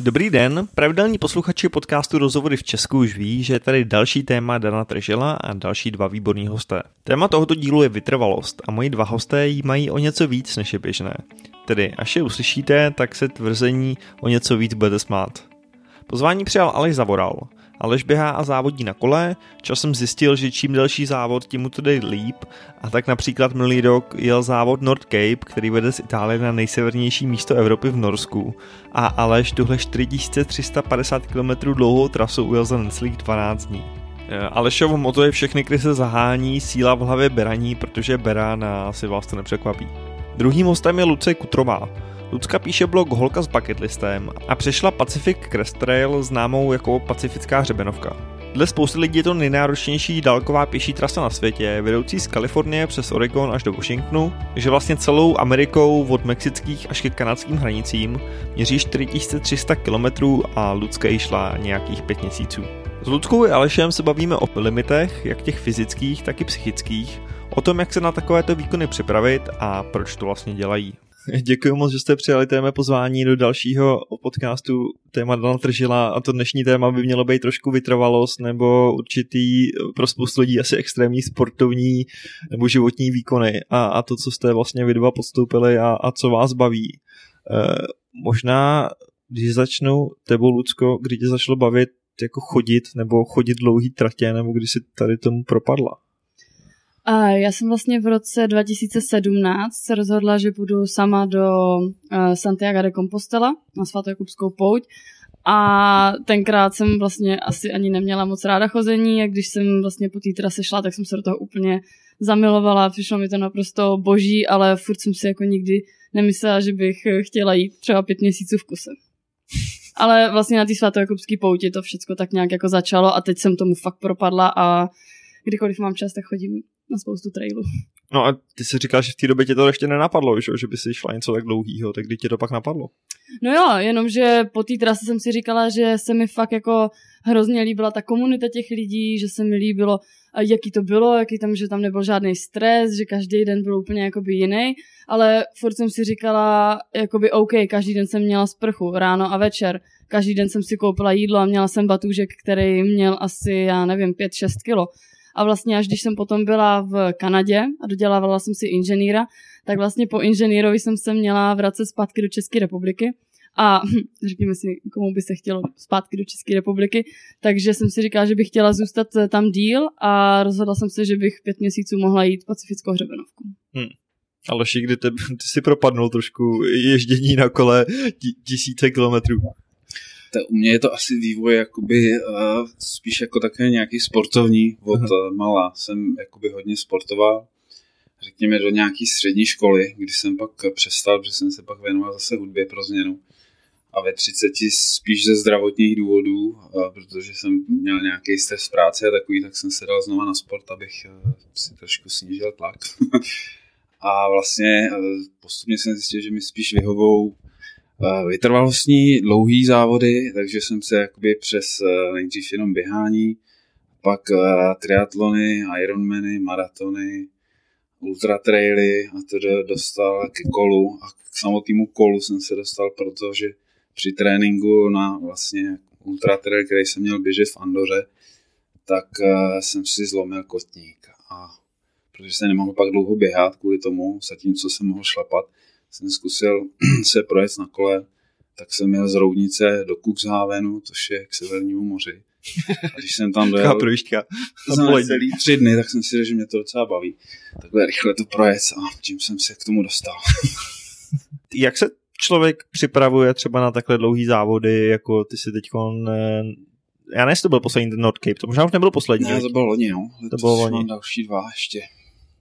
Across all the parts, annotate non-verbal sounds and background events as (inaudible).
Dobrý den, pravidelní posluchači podcastu Rozhovory v Česku už ví, že je tady další téma Dana Tržela a další dva výborní hosté. Téma tohoto dílu je vytrvalost a moji dva hosté jí mají o něco víc než je běžné. Tedy až je uslyšíte, tak se tvrzení o něco víc budete smát. Pozvání přijal Aleš Zavoral, Aleš běhá a závodí na kole, časem zjistil, že čím delší závod, tím mu to jde líp a tak například minulý rok jel závod North Cape, který vede z Itálie na nejsevernější místo Evropy v Norsku a Aleš tuhle 4350 km dlouhou trasu ujel za necelých 12 dní. Eh, Alešovo moto je všechny krize zahání, síla v hlavě beraní, protože berá a asi vás to nepřekvapí. Druhým hostem je Luce Kutrová, Lucka píše blog Holka s bucketlistem a přešla Pacific Crest Trail známou jako Pacifická hřebenovka. Dle spousty lidí je to nejnáročnější dálková pěší trasa na světě, vedoucí z Kalifornie přes Oregon až do Washingtonu, že vlastně celou Amerikou od mexických až ke kanadským hranicím měří 4300 km a Lucka ji šla nějakých 5 měsíců. S Luckou i Alešem se bavíme o limitech, jak těch fyzických, tak i psychických, o tom, jak se na takovéto výkony připravit a proč to vlastně dělají. (laughs) Děkuji moc, že jste přijali téma pozvání do dalšího podcastu téma Dana Tržila a to dnešní téma by mělo být trošku vytrvalost nebo určitý pro spoustu lidí asi extrémní sportovní nebo životní výkony a, a to, co jste vlastně vy dva podstoupili a, a co vás baví. E, možná, když začnu tebou, Lucko, kdy tě začalo bavit jako chodit nebo chodit dlouhý tratě nebo kdy si tady tomu propadla? A já jsem vlastně v roce 2017 se rozhodla, že půjdu sama do uh, Santiago de Compostela na svatojakubskou pouť a tenkrát jsem vlastně asi ani neměla moc ráda chození a když jsem vlastně po té trase šla, tak jsem se do toho úplně zamilovala, přišlo mi to naprosto boží, ale furt jsem si jako nikdy nemyslela, že bych chtěla jít třeba pět měsíců v kuse. (laughs) Ale vlastně na té svatojakubské pouti to všechno tak nějak jako začalo a teď jsem tomu fakt propadla a kdykoliv mám čas, tak chodím na spoustu trailů. No a ty si říkal, že v té době tě to ještě nenapadlo, že, že by si šla něco tak dlouhýho, tak kdy tě to pak napadlo? No jo, jenomže po té trase jsem si říkala, že se mi fakt jako hrozně líbila ta komunita těch lidí, že se mi líbilo, jaký to bylo, jaký tam, že tam nebyl žádný stres, že každý den byl úplně jakoby jiný, ale furt jsem si říkala, jakoby OK, každý den jsem měla sprchu, ráno a večer, každý den jsem si koupila jídlo a měla jsem batůžek, který měl asi, já nevím, 5-6 kilo a vlastně až když jsem potom byla v Kanadě a dodělávala jsem si inženýra, tak vlastně po inženýrovi jsem se měla vracet zpátky do České republiky a (laughs) řekněme si, komu by se chtělo zpátky do České republiky, takže jsem si říkala, že bych chtěla zůstat eh, tam díl a rozhodla jsem se, že bych pět měsíců mohla jít pacifickou hřebenovku. Hmm. Ale kdy ty, ty si propadnul trošku ježdění na kole tisíce kilometrů to, u mě je to asi vývoj jakoby uh, spíš jako také nějaký sportovní. Od uh, malá jsem jakoby hodně sportoval. Řekněme do nějaký střední školy, kdy jsem pak přestal, protože jsem se pak věnoval zase hudbě pro změnu. A ve 30 spíš ze zdravotních důvodů, uh, protože jsem měl nějaký stres v práci a takový, tak jsem se dal znova na sport, abych uh, si trošku snížil tlak. (laughs) a vlastně postupně jsem zjistil, že mi spíš vyhovou Eh, vytrvalostní dlouhý závody, takže jsem se jakoby přes eh, nejdřív jenom běhání, pak eh, triatlony, ironmany, maratony, ultratraily a to dostal ke kolu. A k samotnému kolu jsem se dostal, protože při tréninku na vlastně ultratrail, který jsem měl běžet v Andoře, tak jsem si zlomil kotník. A protože se nemohl pak dlouho běhat kvůli tomu, zatímco jsem mohl šlapat, jsem zkusil (clears throat) se projet na kole, tak jsem měl z Roudnice do Cuxhavenu, což je k severnímu moři. A když jsem tam (laughs) dojel za celý tři dny, tak jsem si řekl, že mě to docela baví. Takhle rychle to projet a tím jsem se k tomu dostal. (laughs) Jak se člověk připravuje třeba na takhle dlouhý závody, jako ty si teď já nevím, jestli to byl poslední ten North Cape, to možná už nebyl poslední. Ne, to bylo loni, no. to bylo loni. další dva ještě.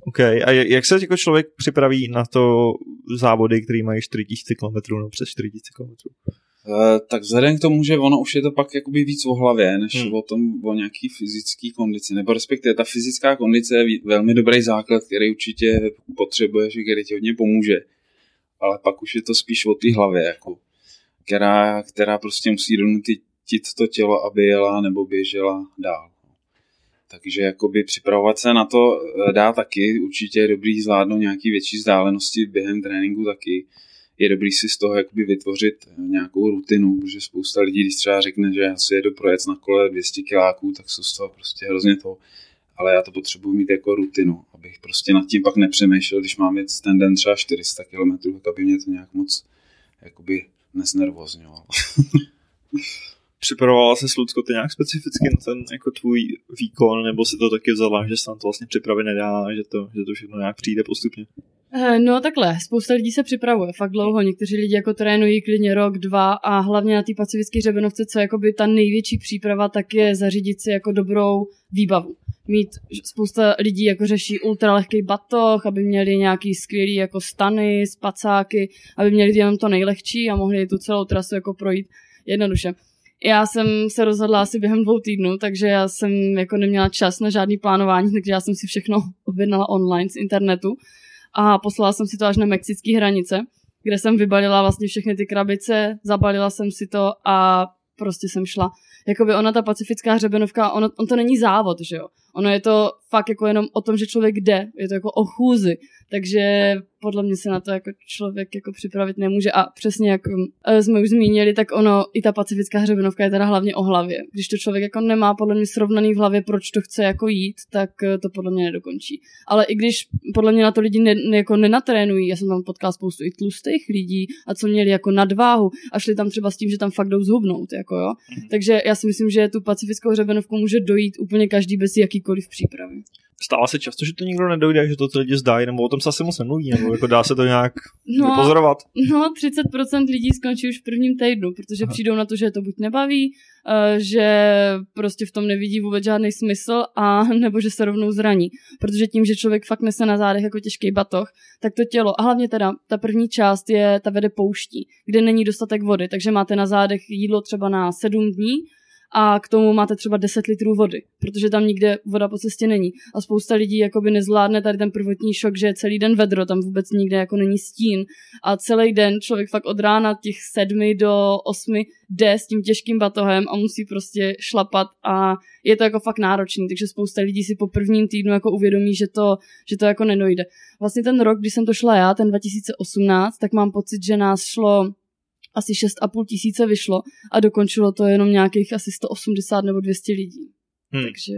OK, a jak se jako člověk připraví na to závody, které mají 4000 km nebo přes 4000 km? Uh, tak vzhledem k tomu, že ono už je to pak jakoby víc o hlavě, než hmm. o tom, o nějaký fyzický kondici, nebo respektive ta fyzická kondice je velmi dobrý základ, který určitě potřebuješ, který ti hodně pomůže. Ale pak už je to spíš o té hlavě, jako, která, která prostě musí donutit to tělo, aby jela nebo běžela dál. Takže jakoby připravovat se na to eh, dá taky, určitě je dobrý zvládnout nějaký větší vzdálenosti během tréninku taky. je dobrý si z toho jakoby vytvořit nějakou rutinu, protože spousta lidí, když třeba řekne, že já si jedu projet na kole 200 kiláků, tak jsou z toho prostě hrozně to. Ale já to potřebuji mít jako rutinu, abych prostě nad tím pak nepřemýšlel, když mám jít ten den třeba 400 km, tak aby mě to nějak moc jakoby neznervozňovalo. (laughs) Připravovala se Lucko ty nějak specificky na ten jako tvůj výkon, nebo si to taky vzala, že se tam to vlastně připravit nedá, že to, že to všechno nějak přijde postupně? Eh, no takhle, spousta lidí se připravuje fakt dlouho, někteří lidi jako trénují klidně rok, dva a hlavně na té pacifické hřebenovce, co je jakoby ta největší příprava, tak je zařídit si jako dobrou výbavu. Mít spousta lidí jako řeší ultralehký batoh, aby měli nějaký skvělý jako stany, spacáky, aby měli jenom to nejlehčí a mohli tu celou trasu jako projít jednoduše. Já jsem se rozhodla asi během dvou týdnů, takže já jsem jako neměla čas na žádný plánování, takže já jsem si všechno (laughs) objednala online z internetu a poslala jsem si to až na mexické hranice, kde jsem vybalila vlastně všechny ty krabice, zabalila jsem si to a prostě jsem šla. Jakoby ona, ta pacifická hřebenovka, ono, on to není závod, že jo. Ono je to fakt jako jenom o tom, že člověk jde, je to jako o chůzi. Takže podle mě se na to jako člověk jako připravit nemůže a přesně jak eh, jsme už zmínili, tak ono, i ta pacifická hřebenovka je teda hlavně o hlavě. Když to člověk jako nemá podle mě srovnaný v hlavě, proč to chce jako jít, tak eh, to podle mě nedokončí. Ale i když podle mě na to lidi ne, ne, jako nenatrénují, já jsem tam potkal spoustu i tlustých lidí a co měli jako nadváhu a šli tam třeba s tím, že tam fakt jdou zhubnout, jako jo. Mm-hmm. Takže já si myslím, že tu pacifickou hřebenovku může dojít úplně každý bez jakýkoliv přípravy stává se často, že to nikdo nedojde, že to ty lidi zdají, nebo o tom se asi moc nemluví, nebo jako dá se to nějak (laughs) no, pozorovat. No, 30% lidí skončí už v prvním týdnu, protože Aha. přijdou na to, že to buď nebaví, uh, že prostě v tom nevidí vůbec žádný smysl, a (laughs) nebo že se rovnou zraní. Protože tím, že člověk fakt nese na zádech jako těžký batoh, tak to tělo, a hlavně teda ta první část je, ta vede pouští, kde není dostatek vody, takže máte na zádech jídlo třeba na 7 dní, a k tomu máte třeba 10 litrů vody, protože tam nikde voda po cestě není. A spousta lidí jakoby nezvládne tady ten prvotní šok, že je celý den vedro, tam vůbec nikde jako není stín. A celý den člověk fakt od rána těch sedmi do osmi jde s tím těžkým batohem a musí prostě šlapat a je to jako fakt náročný, takže spousta lidí si po prvním týdnu jako uvědomí, že to, že to jako nedojde. Vlastně ten rok, když jsem to šla já, ten 2018, tak mám pocit, že nás šlo asi 6,5 tisíce vyšlo a dokončilo to jenom nějakých asi 180 nebo 200 lidí. Hmm. Takže...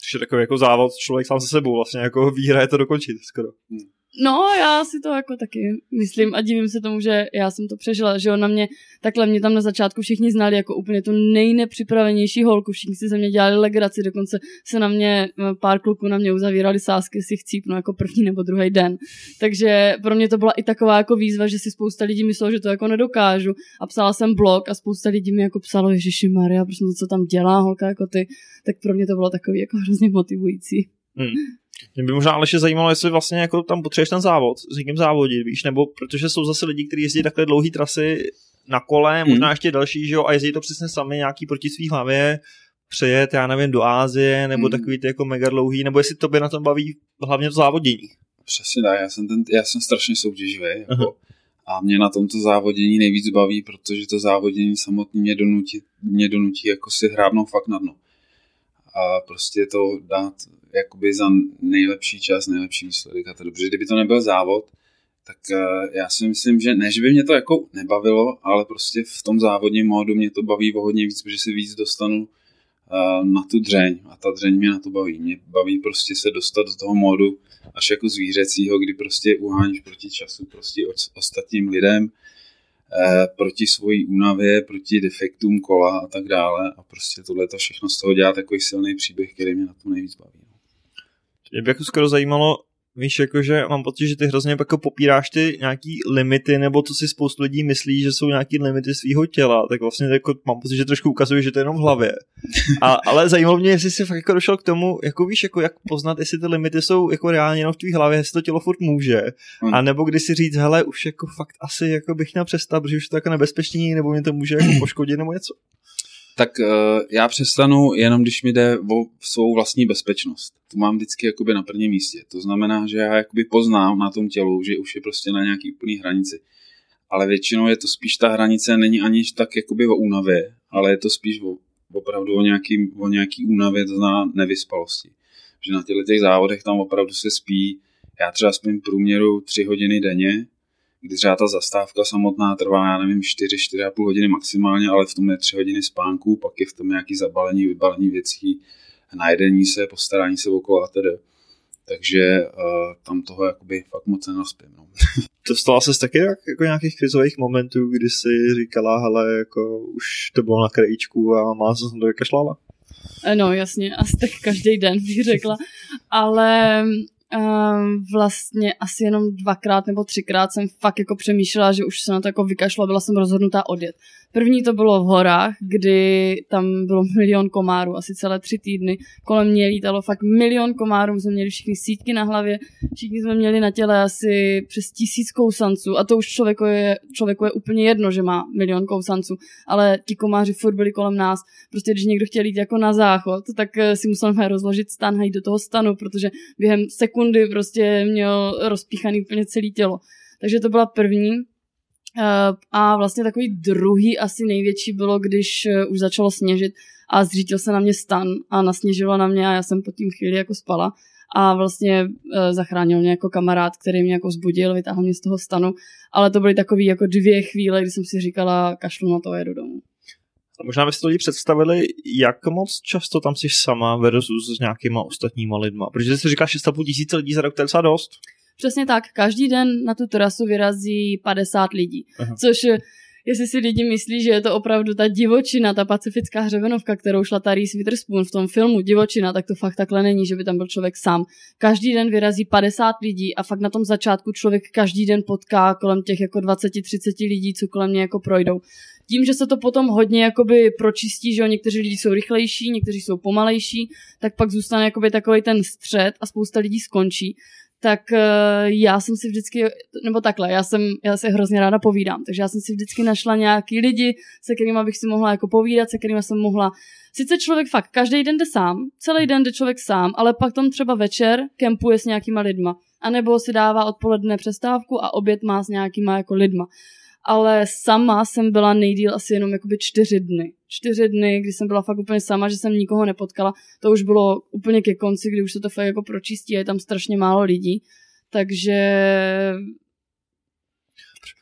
Takže takový jako závod člověk sám se sebou vlastně jako (laughs) výhra je to dokončit skoro. Hmm. No, já si to jako taky myslím a divím se tomu, že já jsem to přežila, že on na mě, takhle mě tam na začátku všichni znali jako úplně tu nejnepřipravenější holku, všichni si ze mě dělali legraci, dokonce se na mě, eh, pár kluků na mě uzavírali sásky, si chcípnu jako první nebo druhý den. Takže pro mě to byla i taková jako výzva, že si spousta lidí myslelo, že to jako nedokážu a psala jsem blog a spousta lidí mi jako psalo, Ježiši Maria, prostě něco tam dělá holka jako ty, tak pro mě to bylo takový jako hrozně motivující. Hmm. Mě by možná ale ještě zajímalo, jestli vlastně jako tam potřebuješ ten závod, s někým závodit, víš, nebo protože jsou zase lidi, kteří jezdí takhle dlouhé trasy na kole, hmm. možná ještě další, že jo, a jezdí to přesně sami nějaký proti svý hlavě, přejet, já nevím, do Ázie, nebo hmm. takový ty jako mega dlouhý, nebo jestli to by na tom baví hlavně to závodění. Přesně tak, já jsem, ten, já jsem strašně soutěživý, jako, a mě na tomto závodění nejvíc baví, protože to závodění samotný mě donutí, mě donutí jako si hrábnout fakt na dno. A prostě to dát jakoby za nejlepší čas, nejlepší výsledek a to dobře. Kdyby to nebyl závod, tak uh, já si myslím, že ne, že by mě to jako nebavilo, ale prostě v tom závodním módu mě to baví o hodně víc, protože si víc dostanu uh, na tu dřeň a ta dřeň mě na to baví. Mě baví prostě se dostat do toho módu až jako zvířecího, kdy prostě uháníš proti času, prostě ostatním lidem, Eh, proti svojí únavě, proti defektům kola a tak dále. A prostě tohle to všechno z toho dělá takový silný příběh, který mě na tom nejvíc baví. Mě by jako skoro zajímalo, víš, jakože mám pocit, že ty hrozně jako popíráš ty nějaký limity, nebo to si spoustu lidí myslí, že jsou nějaký limity svého těla, tak vlastně jako mám pocit, že trošku ukazuje, že to je jenom v hlavě. A, ale zajímalo mě, jestli jsi fakt jako došel k tomu, jako víš, jako jak poznat, jestli ty limity jsou jako reálně jenom v tvý hlavě, jestli to tělo furt může, hmm. a nebo když si říct, hele, už jako fakt asi jako bych měl přestat, protože už to jako nebezpečný, nebo mě to může jako poškodit nebo něco tak uh, já přestanu jenom, když mi jde o svou vlastní bezpečnost. To mám vždycky jakoby na prvním místě. To znamená, že já jakoby poznám na tom tělu, že už je prostě na nějaký úplný hranici. Ale většinou je to spíš ta hranice, není ani tak jakoby o únavě, ale je to spíš o, opravdu o nějaký, o nějaký únavě, to znamená nevyspalosti. Že na těchto těch závodech tam opravdu se spí, já třeba spím průměru tři hodiny denně, kdy třeba ta zastávka samotná trvá, já nevím, 4, 4,5 hodiny maximálně, ale v tom je 3 hodiny spánku, pak je v tom nějaký zabalení, vybalení věcí, najedení se, postarání se okolo a tedy. Takže uh, tam toho jakoby fakt moc nenaspím. No. (laughs) Dostala se taky jak, jako nějakých krizových momentů, kdy si říkala, hele, jako už to bylo na krajíčku a má se to vykašlala? No jasně, asi tak každý den bych řekla, ale um, vlastně asi jenom dvakrát nebo třikrát jsem fakt jako přemýšlela, že už se na to jako vykašlo, byla jsem rozhodnutá odjet. První to bylo v horách, kdy tam bylo milion komárů, asi celé tři týdny. Kolem mě lítalo fakt milion komárů, jsme měli všichni sítky na hlavě, všichni jsme měli na těle asi přes tisíc kousanců a to už člověku je, člověku je úplně jedno, že má milion kousanců, ale ti komáři furt byli kolem nás. Prostě když někdo chtěl jít jako na záchod, tak eh, si musel rozložit stan a jít do toho stanu, protože během sekundy prostě měl rozpíchaný úplně celé tělo. Takže to byla první. Eh, a vlastně takový druhý asi největší bylo, když eh, už začalo sněžit a zřítil se na mě stan a nasněžilo na mě a já jsem po tím chvíli jako spala a vlastně uh, zachránil mě jako kamarád, který mě jako zbudil, vytáhl mě z toho stanu, ale to byly takové jako dvě chvíle, kdy jsem si říkala, kašlu na to a jedu domů. A možná byste lidi představili, jak moc často tam jsi sama versus s nějakýma ostatníma lidma. Protože jsi říká 6,5 tisíce lidí za rok, to je docela dost. Přesně tak, každý den na tu terasu vyrazí 50 lidí, Aha. což jestli si lidi myslí, že je to opravdu ta divočina, ta pacifická hřebenovka, kterou šla ta Reese Witherspoon v tom filmu Divočina, tak to fakt takhle není, že by tam byl člověk sám. Každý den vyrazí 50 lidí a fakt na tom začátku člověk každý den potká kolem těch jako 20-30 lidí, co kolem mě jako projdou. Tím, že se to potom hodně jakoby pročistí, že někteří lidi jsou rychlejší, někteří jsou pomalejší, tak pak zůstane jakoby takový ten střed a spousta lidí skončí tak uh, já jsem si vždycky, nebo takhle, já jsem, já se hrozně ráda povídám, takže já jsem si vždycky našla nějaký lidi, se kterými bych si mohla jako povídat, se kterými jsem mohla Sice člověk fakt každý den jde sám, celý den jde člověk sám, ale pak tam třeba večer kempuje s nějakýma lidma. A nebo si dává odpoledne přestávku a oběd má s nějakýma jako lidma ale sama jsem byla nejdíl asi jenom jakoby čtyři dny. Čtyři dny, kdy jsem byla fakt úplně sama, že jsem nikoho nepotkala. To už bylo úplně ke konci, kdy už se to fakt jako pročistí a je tam strašně málo lidí. Takže...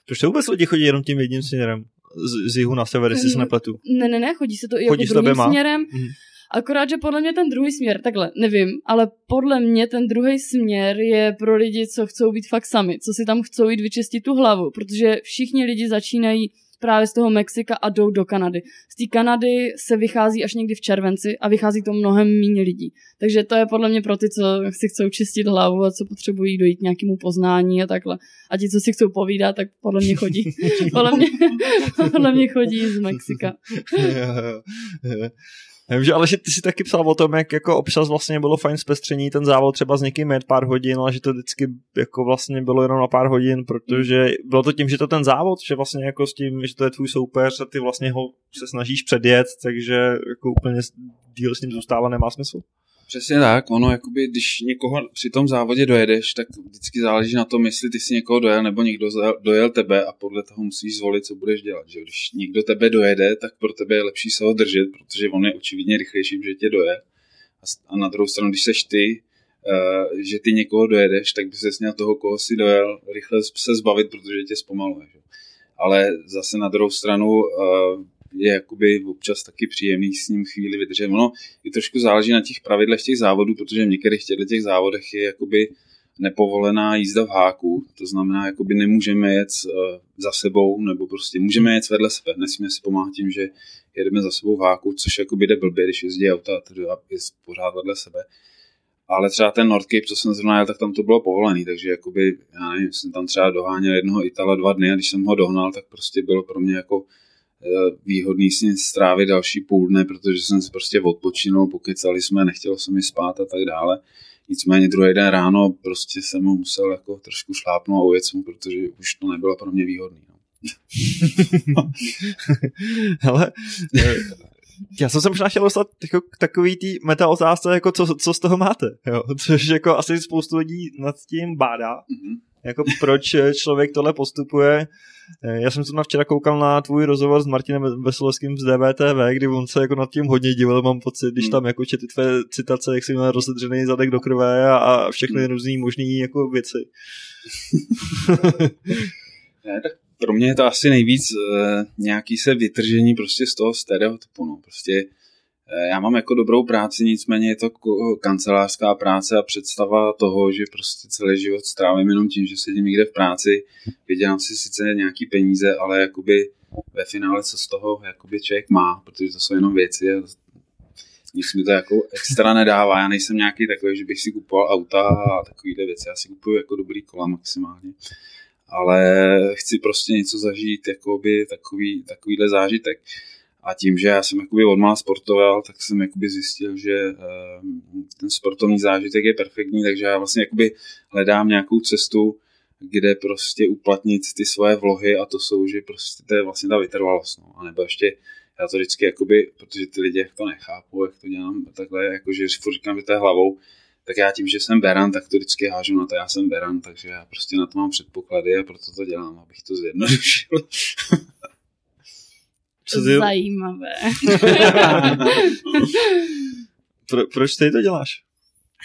Proč se vůbec lidi chodí jenom tím jedním směrem? Z, z jihu na sever, jestli se nepletu. Ne, ne, ne, chodí se to i chodí jako druhým směrem. Mm-hmm. Akorát, že podle mě ten druhý směr, takhle, nevím, ale podle mě ten druhý směr je pro lidi, co chcou být fakt sami, co si tam chcou jít vyčistit tu hlavu, protože všichni lidi začínají právě z toho Mexika a jdou do Kanady. Z té Kanady se vychází až někdy v červenci a vychází to mnohem méně lidí. Takže to je podle mě pro ty, co si chcou čistit hlavu a co potřebují dojít k nějakému poznání a takhle. A ti, co si chcou povídat, tak podle mě chodí. (laughs) podle, mě, podle mě chodí z Mexika. (laughs) (laughs) Vím, že ale že ty si taky psal o tom, jak jako občas vlastně bylo fajn zpestření ten závod třeba s někým jet pár hodin, ale že to vždycky jako vlastně bylo jenom na pár hodin, protože bylo to tím, že to ten závod, že vlastně jako s tím, že to je tvůj soupeř a ty vlastně ho se snažíš předjet, takže jako úplně díl s ním zůstává nemá smysl. Přesně tak, ono jakoby, když někoho při tom závodě dojedeš, tak vždycky záleží na tom, jestli ty si někoho dojel nebo někdo dojel tebe a podle toho musíš zvolit, co budeš dělat. Že? Když někdo tebe dojede, tak pro tebe je lepší se ho držet, protože on je očividně rychlejší, že tě doje. A na druhou stranu, když seš ty, uh, že ty někoho dojedeš, tak by se měl toho, koho si dojel, rychle se zbavit, protože tě zpomaluje. Že? Ale zase na druhou stranu uh, je jakoby občas taky příjemný s ním chvíli vydržet. Ono i trošku záleží na těch pravidlech těch závodů, protože v některých těchto těch závodech je jakoby nepovolená jízda v háku, to znamená, jakoby nemůžeme jet uh, za sebou, nebo prostě můžeme jet vedle sebe, nesmíme si pomáhat tím, že jedeme za sebou v háku, což jakoby jde blbě, když jezdí auta a je pořád vedle sebe. Ale třeba ten Nordcape, co jsem zrovna jel, tak tam to bylo povolený, takže jakoby, já nevím, jsem tam třeba doháněl jednoho Itala dva dny a když jsem ho dohnal, tak prostě bylo pro mě jako Eh, výhodný s ním strávit další půl dne, protože jsem si prostě odpočinul, pokecali jsme, nechtělo se mi spát a tak dále. Nicméně druhý den ráno prostě jsem mu musel jako trošku šlápnout a ujet mu, protože už to nebylo pro mě výhodný. No. (laughs) Ale eh, já jsem se možná chtěl dostat jako k takový tý meta otázce, jako co, co z toho máte, jo? (laughs) což jako asi spoustu lidí nad tím bádá. Mm-hmm. Jako proč člověk tohle postupuje, Eh, já jsem na včera koukal na tvůj rozhovor s Martinem Veselovským z DVTV, kdy on se jako nad tím hodně divil, mám pocit, když hmm. tam jako četl tvé citace, jak jsi měl rozedřený zadek do krve a, a všechny hmm. různé možné jako věci. (laughs) Ne, tak pro mě je to asi nejvíc uh, nějaký se vytržení prostě z toho stereotypu. No. Prostě já mám jako dobrou práci, nicméně je to kancelářská práce a představa toho, že prostě celý život strávím jenom tím, že sedím někde v práci, vydělám si sice nějaký peníze, ale jakoby ve finále co z toho jakoby člověk má, protože to jsou jenom věci a nic mi to jako extra nedává. Já nejsem nějaký takový, že bych si kupoval auta a takovýhle věci. Já si kupuju jako dobrý kola maximálně. Ale chci prostě něco zažít, jakoby takový, takovýhle zážitek. A tím, že já jsem jakoby odmala sportoval, tak jsem jakoby zjistil, že ehm, ten sportovní zážitek je perfektní, takže já vlastně jakoby hledám nějakou cestu, kde prostě uplatnit ty svoje vlohy a to jsou, že prostě to je vlastně ta vytrvalost. No. A nebo ještě já to vždycky, jakoby, protože ty lidi jak to nechápou, jak to dělám takhle, jakože furt říkám, že to je hlavou, tak já tím, že jsem Beran, tak to vždycky hážu na to, já jsem Beran, takže já prostě na to mám předpoklady a proto to dělám, abych to zjednodušil. (laughs) Co ty... Zajímavé. (laughs) Pro, proč ty to děláš?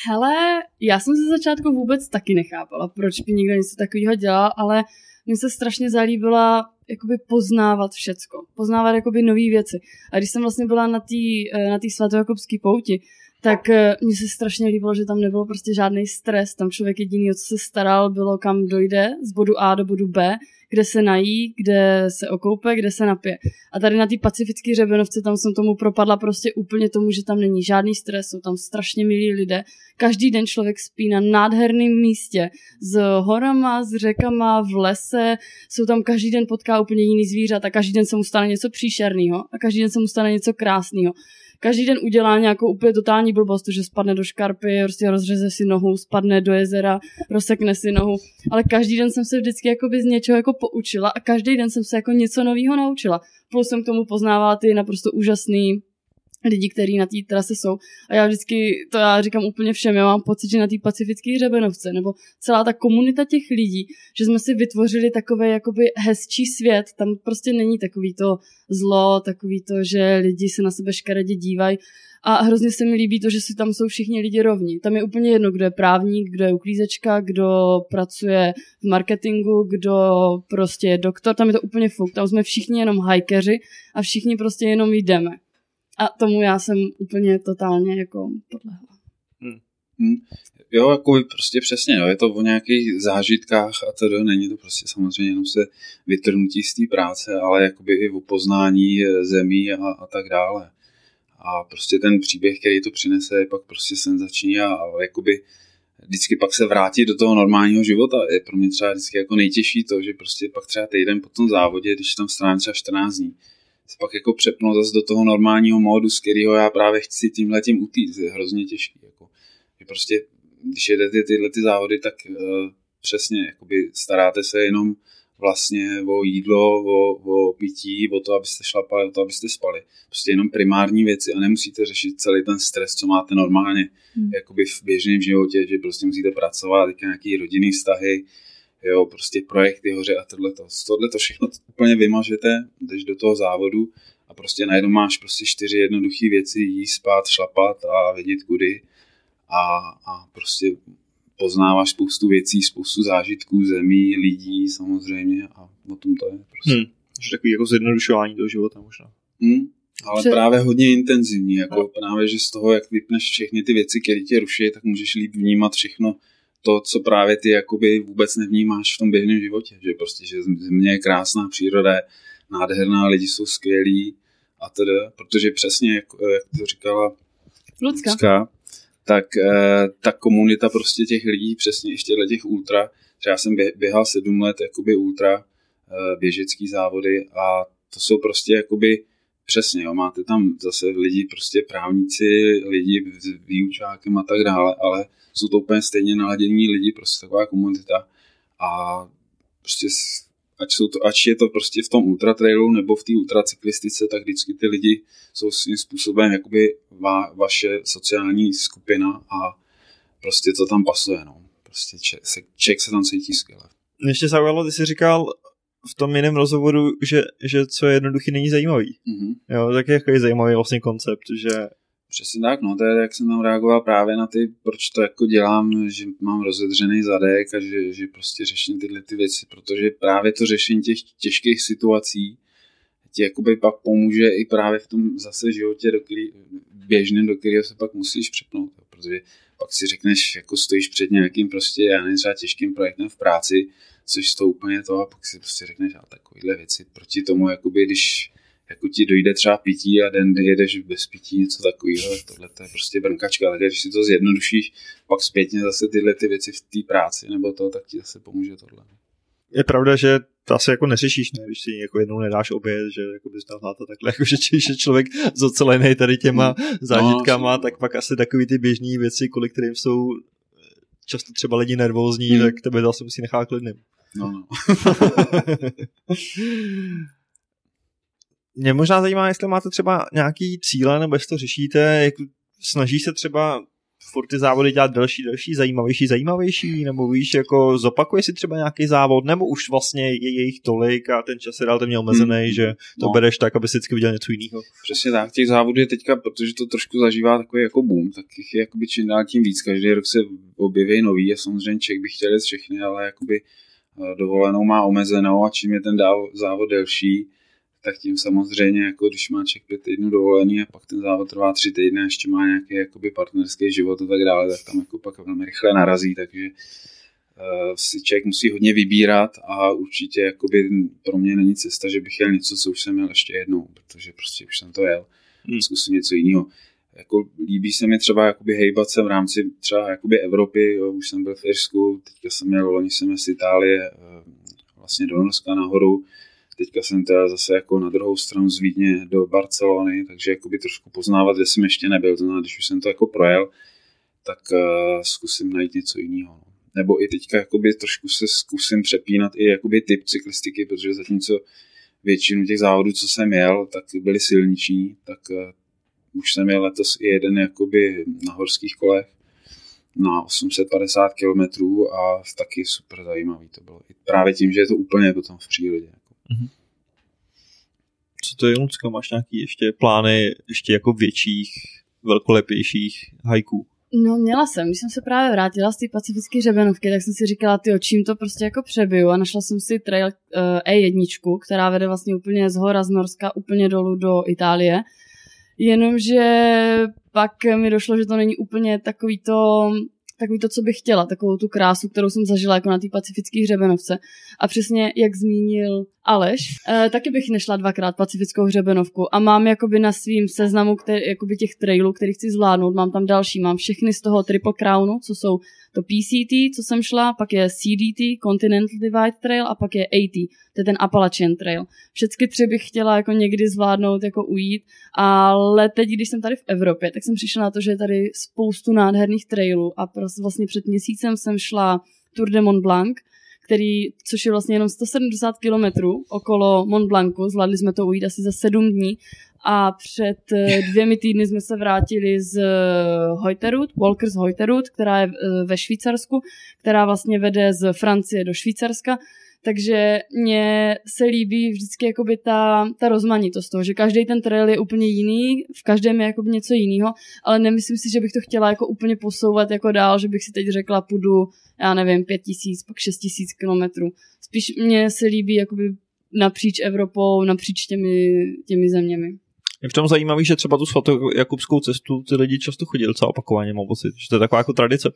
Hele, já jsem se začátku vůbec taky nechápala, proč by někdo něco takového dělal, ale mně se strašně zalíbila jakoby poznávat všecko, poznávat jakoby nové věci. A když jsem vlastně byla na té eh, na svatojakobské pouti, tak eh, mně se strašně líbilo, že tam nebylo prostě žádný stres. Tam člověk jediný, o co se staral, bylo kam dojde z bodu A do bodu B, kde se nají, kde se okoupe, kde se napije. A tady na té pacifické řebenovce tam jsem tomu propadla prostě úplně tomu, že tam není žádný stres, jsou tam strašně milí lidé. Každý den člověk spí na nádherném místě s horama, s řekama, v lese, jsou tam každý den potká úplně jiný zvířata, každý den se mu stane něco příšerného a každý den se mu stane něco krásného každý den udělá nějakou úplně totální blbost, že spadne do škarpy, prostě rozřeze si nohu, spadne do jezera, rozsekne si nohu, ale každý den jsem se vždycky jakoby z něčeho jako poučila a každý den jsem se jako něco nového naučila. Plus jsem k tomu poznávala ty naprosto úžasný lidi, kteří na té trase jsou. A já vždycky, to já říkám úplně všem, já mám pocit, že na té pacifické hřebenovce, nebo celá ta komunita těch lidí, že jsme si vytvořili takový jakoby hezčí svět, tam prostě není takový to zlo, takový to, že lidi se na sebe škaredě dívají. A hrozně se mi líbí to, že si tam jsou všichni lidi rovní. Tam je úplně jedno, kdo je právník, kdo je uklízečka, kdo pracuje v marketingu, kdo prostě je doktor, tam je to úplně fuk. Tam jsme všichni jenom hajkeři a všichni prostě jenom jdeme. A tomu já jsem úplně totálně jako podlehla. Hmm. Hmm. Jo, jako prostě přesně, jo. je to o nějakých zážitkách a to není to prostě samozřejmě jenom se vytrhnutí z té práce, ale jakoby i o poznání zemí a, a tak dále. A prostě ten příběh, který to přinese, je pak prostě senzační a, a jakoby vždycky pak se vrátit do toho normálního života. Je pro mě třeba vždycky jako nejtěžší to, že prostě pak třeba týden po tom závodě, když tam strávím třeba 14 dní, se pak jako přepnout zase do toho normálního módu, z kterého já právě chci tímhle tím utíct. Je hrozně těžký. Jako. Že prostě, když jedete tyhle ty závody, tak uh, přesně jakoby staráte se jenom vlastně o jídlo, o, o pití, o to, abyste šlapali, o to, abyste spali. Prostě jenom primární věci a nemusíte řešit celý ten stres, co máte normálně hmm. jakoby v běžném životě, že prostě musíte pracovat, nějaký rodinný vztahy, jo, prostě projekty hoře a tohle to. Tohle to všechno úplně vymažete, jdeš do toho závodu a prostě najednou máš prostě čtyři jednoduché věci, jíst, spát, šlapat a vědět kudy a, a prostě poznáváš spoustu věcí, spoustu zážitků, zemí, lidí samozřejmě a o tom to je prostě. Hmm. Že takový jako zjednodušování toho života možná. Hmm. Ale Pře- právě hodně intenzivní, jako no. právě, že z toho, jak vypneš všechny ty věci, které tě ruší, tak můžeš líp vnímat všechno, to, co právě ty jakoby vůbec nevnímáš v tom běžném životě, že prostě, že země je krásná, příroda je nádherná, lidi jsou skvělí a tedy, protože přesně, jak, jak to říkala Lucka, Lucka tak eh, ta komunita prostě těch lidí, přesně ještě těch ultra, třeba já jsem běhal sedm let jakoby ultra eh, běžecký závody a to jsou prostě jakoby přesně, jo, máte tam zase lidi, prostě právníci, lidi s výučákem a tak dále, ale jsou to úplně stejně naladění lidi, prostě taková komunita a prostě ať, jsou to, ať je to prostě v tom ultratrailu nebo v té ultracyklistice, tak vždycky ty lidi jsou svým způsobem jakoby va, vaše sociální skupina a prostě to tam pasuje, no. Prostě ček se, se tam cítí skvěle. Ještě zaujalo, ty jsi říkal v tom jiném rozhovoru, že, že co je jednoduchý, není zajímavý. Mm-hmm. Jo, tak je jako zajímavý vlastně koncept, že Přesně tak, no, to je, jak jsem tam reagoval právě na ty, proč to jako dělám, že mám rozedřený zadek a že, že prostě řeším tyhle ty věci, protože právě to řešení těch těžkých situací ti jakoby pak pomůže i právě v tom zase životě, do který, běžným, do kterého se pak musíš přepnout, protože pak si řekneš, jako stojíš před nějakým prostě, já nevím, třeba těžkým projektem v práci, což to úplně to a pak si prostě řekneš, a takovýhle věci proti tomu, jakoby, když jako ti dojde třeba pití a den jedeš bez pití, něco takového, tohle to je prostě brnkačka, takže když si to zjednodušíš, pak zpětně zase tyhle ty věci v té práci nebo to, tak ti zase pomůže tohle. Je pravda, že to asi jako neřešíš, ne? když si jako jednou nedáš oběd, že jako bys tam to takhle, (laughs) jako že, že člověk zocelený tady těma no, zážitkama, no, tak pak asi takový ty běžné věci, kvůli kterým jsou často třeba lidi nervózní, hmm. tak tebe zase musí nechat klidným. No, no. (laughs) Mě možná zajímá, jestli máte třeba nějaký cíle, nebo jestli to řešíte, jak snaží se třeba furt ty závody dělat delší, delší, zajímavější, zajímavější, nebo víš, jako zopakuje si třeba nějaký závod, nebo už vlastně je jejich tolik a ten čas je relativně omezený, hmm. že to no. bereš tak, aby si vždycky viděl něco jiného. Přesně tak, těch závodů je teďka, protože to trošku zažívá takový jako boom, tak jich je jakoby čím dál tím víc, každý rok se objeví nový a samozřejmě Čech by chtěl všechny, ale jakoby dovolenou má omezenou a čím je ten závod delší, tak tím samozřejmě, jako když má člověk pět týdnů dovolený a pak ten závod trvá tři týdny a ještě má nějaký jakoby partnerský život a tak dále, tak tam jako pak velmi rychle narazí, takže uh, si člověk musí hodně vybírat a určitě jakoby pro mě není cesta, že bych jel něco, co už jsem měl ještě jednou, protože prostě už jsem to jel, hmm. zkusím něco jiného. Jako líbí se mi třeba jakoby hejbat se v rámci třeba jakoby Evropy, jo, už jsem byl v Irsku, teďka jsem měl, loni jsem z Itálie, uh, vlastně do Norska nahoru, Teďka jsem teda zase jako na druhou stranu z Vídně do Barcelony, takže jakoby trošku poznávat, kde jsem ještě nebyl. To znamená, když už jsem to jako projel, tak uh, zkusím najít něco jiného. No. Nebo i teďka jakoby trošku se zkusím přepínat i jakoby typ cyklistiky, protože zatímco většinu těch závodů, co jsem jel, tak byly silniční, tak uh, už jsem jel letos i jeden jakoby na horských kolech na 850 km a taky super zajímavý to bylo. I právě tím, že je to úplně potom v přírodě. Mm-hmm. Co to je, Lucka? Máš nějaký ještě plány ještě jako větších, velkolepějších hajků? No měla jsem, když jsem se právě vrátila z té pacifické řebenovky, tak jsem si říkala, ty čím to prostě jako přebiju a našla jsem si trail uh, E1, která vede vlastně úplně z hora z Norska úplně dolů do Itálie. Jenomže pak mi došlo, že to není úplně takový to takový to, co bych chtěla, takovou tu krásu, kterou jsem zažila jako na té pacifické hřebenovce. A přesně jak zmínil Aleš, eh, taky bych nešla dvakrát pacifickou hřebenovku a mám jakoby na svým seznamu který, jakoby těch trailů, který chci zvládnout, mám tam další, mám všechny z toho Triple Crownu, co jsou to PCT, co jsem šla, pak je CDT, Continental Divide Trail a pak je AT, to je ten Appalachian Trail. Všechny tři bych chtěla jako někdy zvládnout, jako ujít, ale teď, když jsem tady v Evropě, tak jsem přišla na to, že je tady spoustu nádherných trailů a prostě vlastně před měsícem jsem šla Tour de Mont Blanc, který, což je vlastně jenom 170 kilometrů okolo Mont Blancu, zvládli jsme to ujít asi za sedm dní a před eh, (laughs) dvěmi týdny jsme se vrátili z eh, Heuterud, Walkers Heuterud, která je eh, ve Švýcarsku, která vlastně vede z Francie do Švýcarska takže mně se líbí vždycky jakoby ta, ta rozmanitost toho, že každý ten trail je úplně jiný, v každém je jakoby něco jiného, ale nemyslím si, že bych to chtěla jako úplně posouvat jako dál, že bych si teď řekla, půjdu, já nevím, pět tisíc, pak šest tisíc kilometrů. Spíš mně se líbí jakoby napříč Evropou, napříč těmi, těmi zeměmi. Je v tom zajímavý, že třeba tu Jakubskou cestu ty lidi často chodí docela opakovaně, mám pocit, že to je taková jako tradice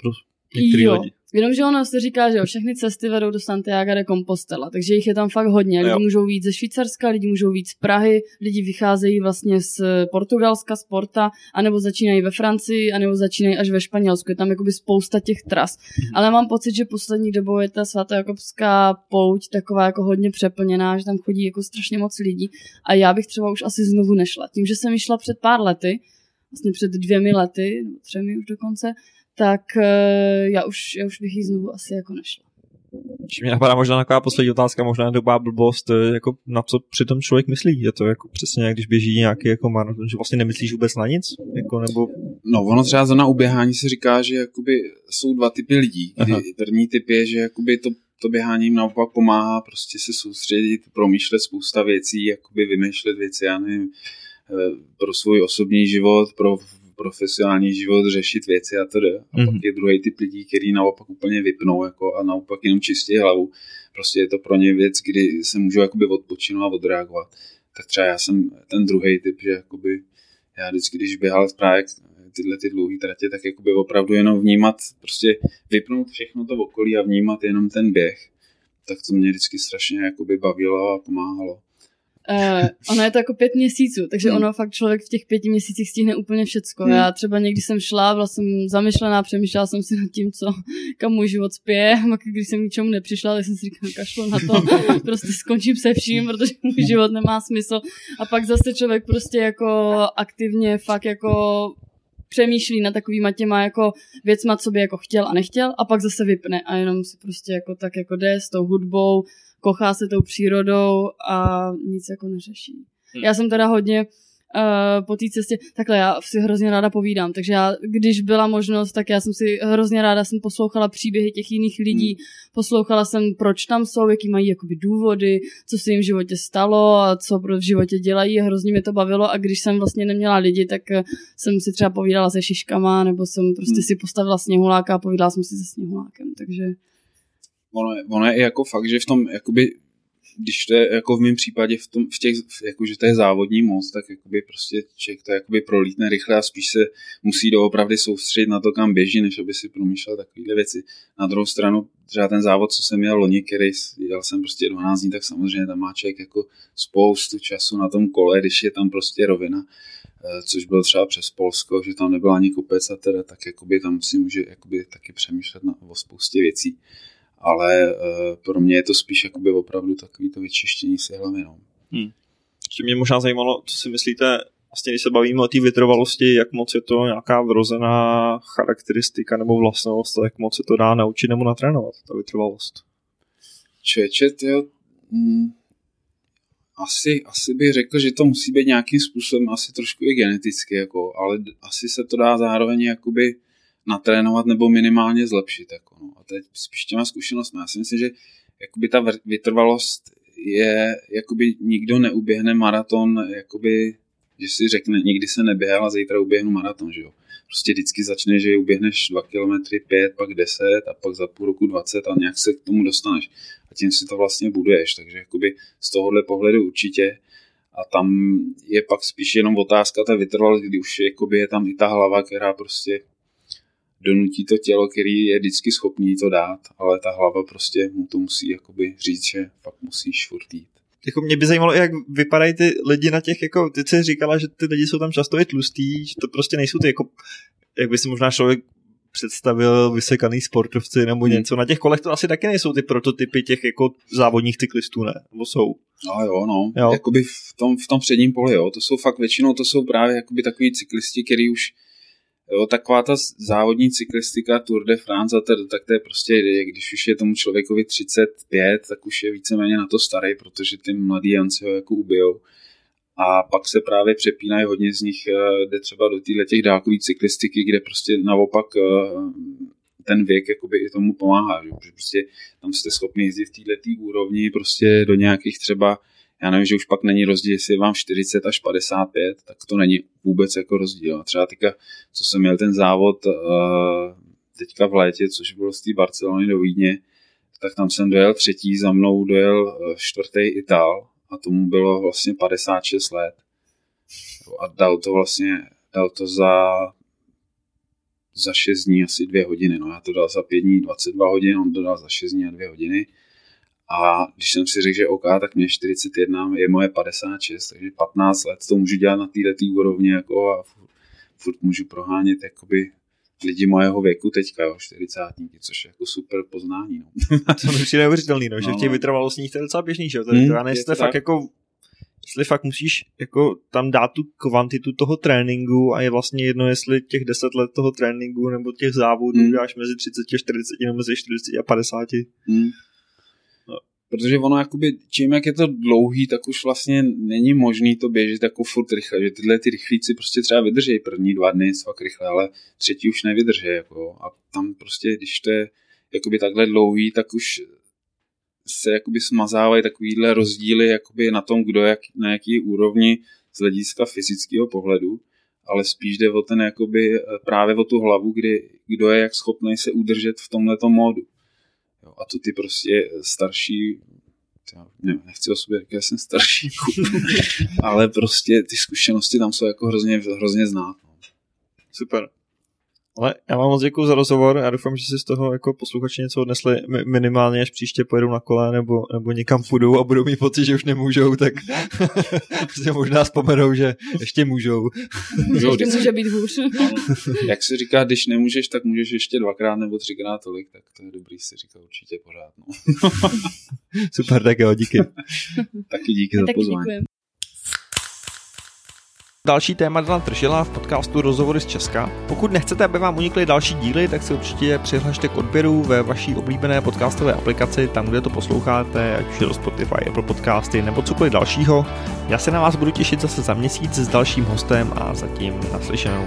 některý jo. lidi. Jenomže ono se říká, že jo, všechny cesty vedou do Santiago de Compostela, takže jich je tam fakt hodně. Lidi jo. můžou víc ze Švýcarska, lidi můžou víc z Prahy, lidi vycházejí vlastně z Portugalska, z Porta, anebo začínají ve Francii, anebo začínají až ve Španělsku. Je tam jakoby spousta těch tras. Mhm. Ale mám pocit, že poslední dobou je ta svatojakobská pouť taková jako hodně přeplněná, že tam chodí jako strašně moc lidí. A já bych třeba už asi znovu nešla. Tím, že jsem šla před pár lety, vlastně před dvěmi lety, nebo třemi už dokonce, tak eh, já už, já už bych jí znovu asi jako nešla. Či mě napadá možná taková poslední otázka, možná doba blbost, eh, jako na co přitom člověk myslí? Je to jako přesně, když běží nějaký jako maraton, že vlastně nemyslíš vůbec na nic? Jako, nebo... No, ono třeba za na uběhání se říká, že jakoby jsou dva typy lidí. Kdy první typ je, že jakoby to, to běhání jim naopak pomáhá prostě se soustředit, promýšlet spousta věcí, jakoby vymýšlet věci, já nevím, eh, pro svůj osobní život, pro profesionální život řešit věci a tedy. A mm-hmm. pak je druhý typ lidí, který naopak úplně vypnou jako, a naopak jenom čistí hlavu. Prostě je to pro ně věc, kdy se můžu jakoby odpočinout a odreagovat. Tak třeba já jsem ten druhý typ, že jakoby já vždycky, když běhal právě tyhle ty dlouhé tratě, tak jakoby opravdu jenom vnímat, prostě vypnout všechno to okolí a vnímat jenom ten běh. Tak to mě vždycky strašně jakoby bavilo a pomáhalo. Uh, ono je to jako pět měsíců, takže hmm. ono fakt člověk v těch pěti měsících stihne úplně všecko. Hmm. Já třeba někdy jsem šla, byla jsem zamyšlená, přemýšlela jsem si nad tím, co, kam můj život spěje, a když jsem k ničemu nepřišla, tak jsem si říkala, kašlo na to, (laughs) prostě skončím se vším, protože můj život nemá smysl. A pak zase člověk prostě jako aktivně fakt jako přemýšlí na takovýma těma jako věcma, co by jako chtěl a nechtěl a pak zase vypne a jenom si prostě jako tak jako jde s tou hudbou, kochá se tou přírodou a nic jako neřeší. Hmm. Já jsem teda hodně uh, po té cestě, takhle já si hrozně ráda povídám, takže já, když byla možnost, tak já jsem si hrozně ráda jsem poslouchala příběhy těch jiných lidí, hmm. poslouchala jsem, proč tam jsou, jaký mají jakoby důvody, co se jim v životě stalo a co v životě dělají a hrozně mě to bavilo a když jsem vlastně neměla lidi, tak eh, jsem si třeba povídala se šiškama nebo jsem prostě hmm. si postavila sněhuláka a povídala jsem si se sněhulákem, takže ono, ono je jako fakt, že v tom, jakoby, když to je jako v mém případě v, tom, v těch, jako, že to je závodní moc, tak jakoby prostě člověk to jakoby prolítne rychle a spíš se musí doopravdy soustředit na to, kam běží, než aby si promýšlel takovéhle věci. Na druhou stranu, třeba ten závod, co jsem měl loni, který jel jsem prostě 12 dní, tak samozřejmě tam má člověk jako spoustu času na tom kole, když je tam prostě rovina eh, což byl třeba přes Polsko, že tam nebyl ani kopec a teda, tak jakoby tam si může jakoby taky přemýšlet na, o spoustě věcí ale uh, pro mě je to spíš jakoby opravdu takový to vyčištění si hlavy. No. Hmm. Ještě mě možná zajímalo, co si myslíte, vlastně když se bavíme o té vytrvalosti, jak moc je to nějaká vrozená charakteristika nebo vlastnost, jak moc se to dá naučit nebo natrénovat, ta vytrvalost? Čeče, jo, mm, asi, asi bych řekl, že to musí být nějakým způsobem asi trošku i geneticky, jako, ale asi se to dá zároveň jakoby natrénovat nebo minimálně zlepšit. Jako, no. A teď spíš těma zkušenostmi. Já si myslím, že jakoby ta vytrvalost je, jakoby nikdo neuběhne maraton, jakoby, že si řekne, nikdy se neběhal a zítra uběhnu maraton, že jo. Prostě vždycky začne, že uběhneš 2 km, 5, pak 10 a pak za půl roku 20 a nějak se k tomu dostaneš. A tím si to vlastně buduješ, takže jakoby z tohohle pohledu určitě. A tam je pak spíš jenom otázka ta vytrvalost, kdy už jakoby je tam i ta hlava, která prostě donutí to tělo, který je vždycky schopný to dát, ale ta hlava prostě mu to musí jakoby říct, že fakt musíš furt jít. Jako mě by zajímalo, jak vypadají ty lidi na těch, jako ty jsi říkala, že ty lidi jsou tam často i tlustý, že to prostě nejsou ty jako, jak by si možná člověk představil vysekaný sportovci nebo hmm. něco. Na těch kolech to asi taky nejsou ty prototypy těch jako závodních cyklistů, ne? Nebo jsou? No jo, no. Jo. Jakoby v tom, v tom předním poli, jo. To jsou fakt většinou, to jsou právě jakoby takový cyklisti, který už Jo, taková ta závodní cyklistika Tour de France, a to, tak to je prostě, když už je tomu člověkovi 35, tak už je víceméně na to starý, protože ty mladí Janci ho jako ubijou. A pak se právě přepínají hodně z nich, eh, jde třeba do téhle těch dálkové cyklistiky, kde prostě naopak eh, ten věk jakoby i tomu pomáhá, že prostě tam jste schopni jezdit v této úrovni prostě do nějakých třeba já nevím, že už pak není rozdíl, jestli je vám 40 až 55, tak to není vůbec jako rozdíl. A třeba teďka, co jsem měl ten závod uh, teďka v létě, což bylo z té Barcelony do Vídně, tak tam jsem dojel třetí, za mnou dojel uh, čtvrtý Itál a tomu bylo vlastně 56 let. A dal to vlastně, dal to za za 6 dní asi 2 hodiny. No já to dal za 5 dní 22 hodin, on to dal za 6 dní a 2 hodiny. A když jsem si řekl, že OK, tak mě 41, je moje 56, takže 15 let to můžu dělat na této úrovni jako a furt, furt můžu prohánět jakoby lidi mojeho věku teďka, jo, 40, což je jako super poznání. No. (laughs) to mi přijde neuvěřitelný, no, že v těch no. vytrvalostních to je docela běžný, že jo, hmm, to nejste fakt jako jestli fakt musíš jako tam dát tu kvantitu toho tréninku a je vlastně jedno, jestli těch 10 let toho tréninku nebo těch závodů hmm. dáš mezi 30 a 40 nebo mezi 40 a 50. Hmm. Protože ono jakoby, čím jak je to dlouhý, tak už vlastně není možný to běžet jako furt rychle, že tyhle ty rychlíci prostě třeba vydrží první dva dny fakt rychle, ale třetí už nevydrží, jako, a tam prostě, když to je jakoby takhle dlouhý, tak už se jakoby smazávají takovýhle rozdíly jakoby na tom, kdo jak, na jaký úrovni z hlediska fyzického pohledu ale spíš jde o ten jakoby eh, právě o tu hlavu, kdy kdo je jak schopný se udržet v tomhleto módu. Jo, a to ty prostě starší já ne, nechci o sobě říkat, já jsem starší, (laughs) ale prostě ty zkušenosti tam jsou jako hrozně, hrozně znát. No. Super. Ale já vám moc děkuji za rozhovor a doufám, že si z toho jako posluchači něco odnesli minimálně, až příště pojedou na kole nebo, nebo někam půjdou a budou mít pocit, že už nemůžou, tak (laughs) si možná vzpomenou, že ještě můžou. můžou ještě může být hůř. (laughs) Jak se říká, když nemůžeš, tak můžeš ještě dvakrát nebo třikrát tolik, tak to je dobrý si říká určitě pořád. No. (laughs) Super, tak jo, díky. Taky díky za pozvání. Děkujem. Další téma Dana Tržila v podcastu Rozhovory z Česka. Pokud nechcete, aby vám unikly další díly, tak se určitě přihlašte k odběru ve vaší oblíbené podcastové aplikaci, tam, kde to posloucháte, ať už je to Spotify, Apple Podcasty nebo cokoliv dalšího. Já se na vás budu těšit zase za měsíc s dalším hostem a zatím naslyšenou.